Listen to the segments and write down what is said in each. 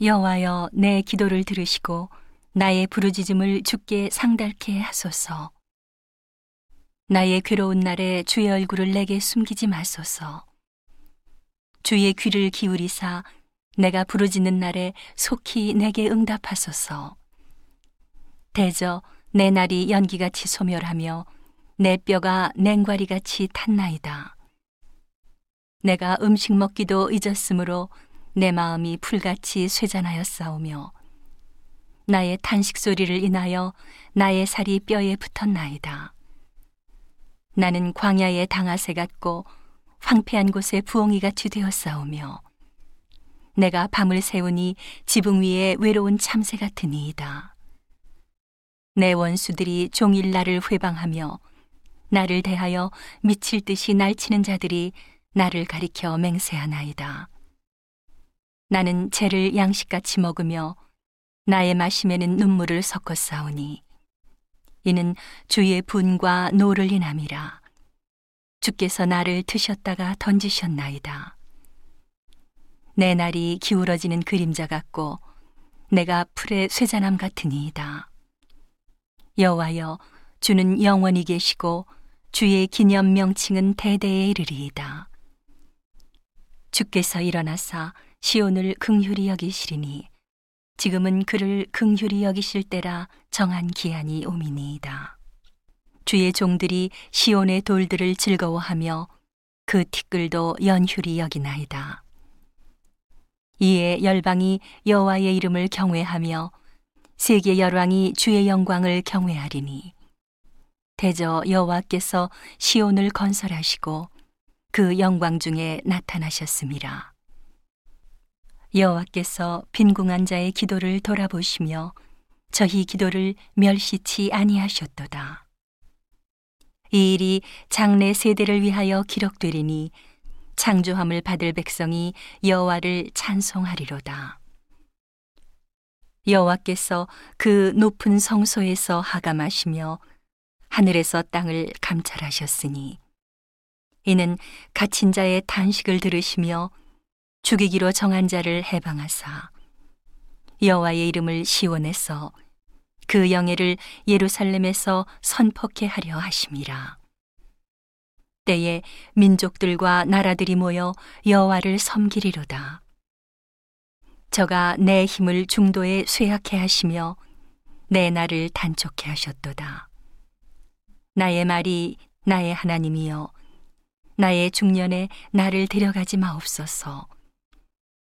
여호와여 내 기도를 들으시고 나의 부르짖음을 주께 상달케 하소서. 나의 괴로운 날에 주의 얼굴을 내게 숨기지 마소서. 주의 귀를 기울이사 내가 부르짖는 날에 속히 내게 응답하소서. 대저 내 날이 연기같이 소멸하며 내 뼈가 냉과리같이 탔나이다. 내가 음식 먹기도 잊었으므로 내 마음이 풀같이 쇠잔하였사오며 나의 탄식 소리를 인하여 나의 살이 뼈에 붙었나이다. 나는 광야의 당아새 같고 황폐한 곳에 부엉이 같이 되었사오며 내가 밤을 새우니 지붕 위에 외로운 참새 같으니이다. 내 원수들이 종일 나를 회방하며 나를 대하여 미칠 듯이 날치는 자들이 나를 가리켜 맹세하나이다. 나는 죄를 양식같이 먹으며 나의 마심에는 눈물을 섞었사오니 이는 주의 분과 노를 인함이라 주께서 나를 드셨다가 던지셨나이다. 내 날이 기울어지는 그림자 같고 내가 풀의 쇠잔함 같으니이다. 여호와여 주는 영원히 계시고 주의 기념 명칭은 대대에 이르리이다. 주께서 일어나사 시온을 긍휼히 여기시리니 지금은 그를 긍휼히 여기실 때라 정한 기한이 오미니이다. 주의 종들이 시온의 돌들을 즐거워하며 그 티끌도 연휴리 여기나이다. 이에 열방이 여호와의 이름을 경외하며 세계 열왕이 주의 영광을 경외하리니 대저 여호와께서 시온을 건설하시고 그 영광 중에 나타나셨습니다. 여호와께서 빈궁한 자의 기도를 돌아보시며 저희 기도를 멸시치 아니하셨도다. 이 일이 장래 세대를 위하여 기록되리니 창조함을 받을 백성이 여호와를 찬송하리로다. 여호와께서 그 높은 성소에서 하감하시며 하늘에서 땅을 감찰하셨으니 이는 갇힌 자의 단식을 들으시며 죽이기로 정한 자를 해방하사 여호와의 이름을 시원해서 그 영예를 예루살렘에서 선포케 하려 하심이라. 때에 민족들과 나라들이 모여 여호와를 섬기리로다. 저가 내 힘을 중도에 쇠약해 하시며 내 날을 단촉해 하셨도다. 나의 말이 나의 하나님이여 나의 중년에 나를 데려가지 마옵소서.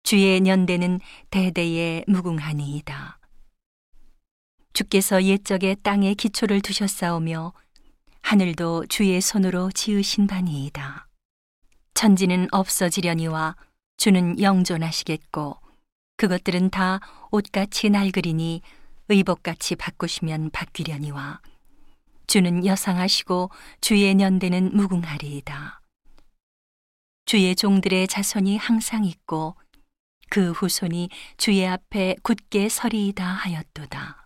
주의 년대는 대대에 무궁하니이다. 주께서 옛적에 땅에 기초를 두셨사오며 하늘도 주의 손으로 지으신 바니이다. 천지는 없어지려니와 주는 영존하시겠고 그것들은 다 옷같이 낡으리니 의복같이 바꾸시면 바뀌려니와 주는 여상하시고 주의 년대는 무궁하리이다. 주의 종들의 자손이 항상 있고 그 후손이 주의 앞에 굳게 서리이다 하였도다.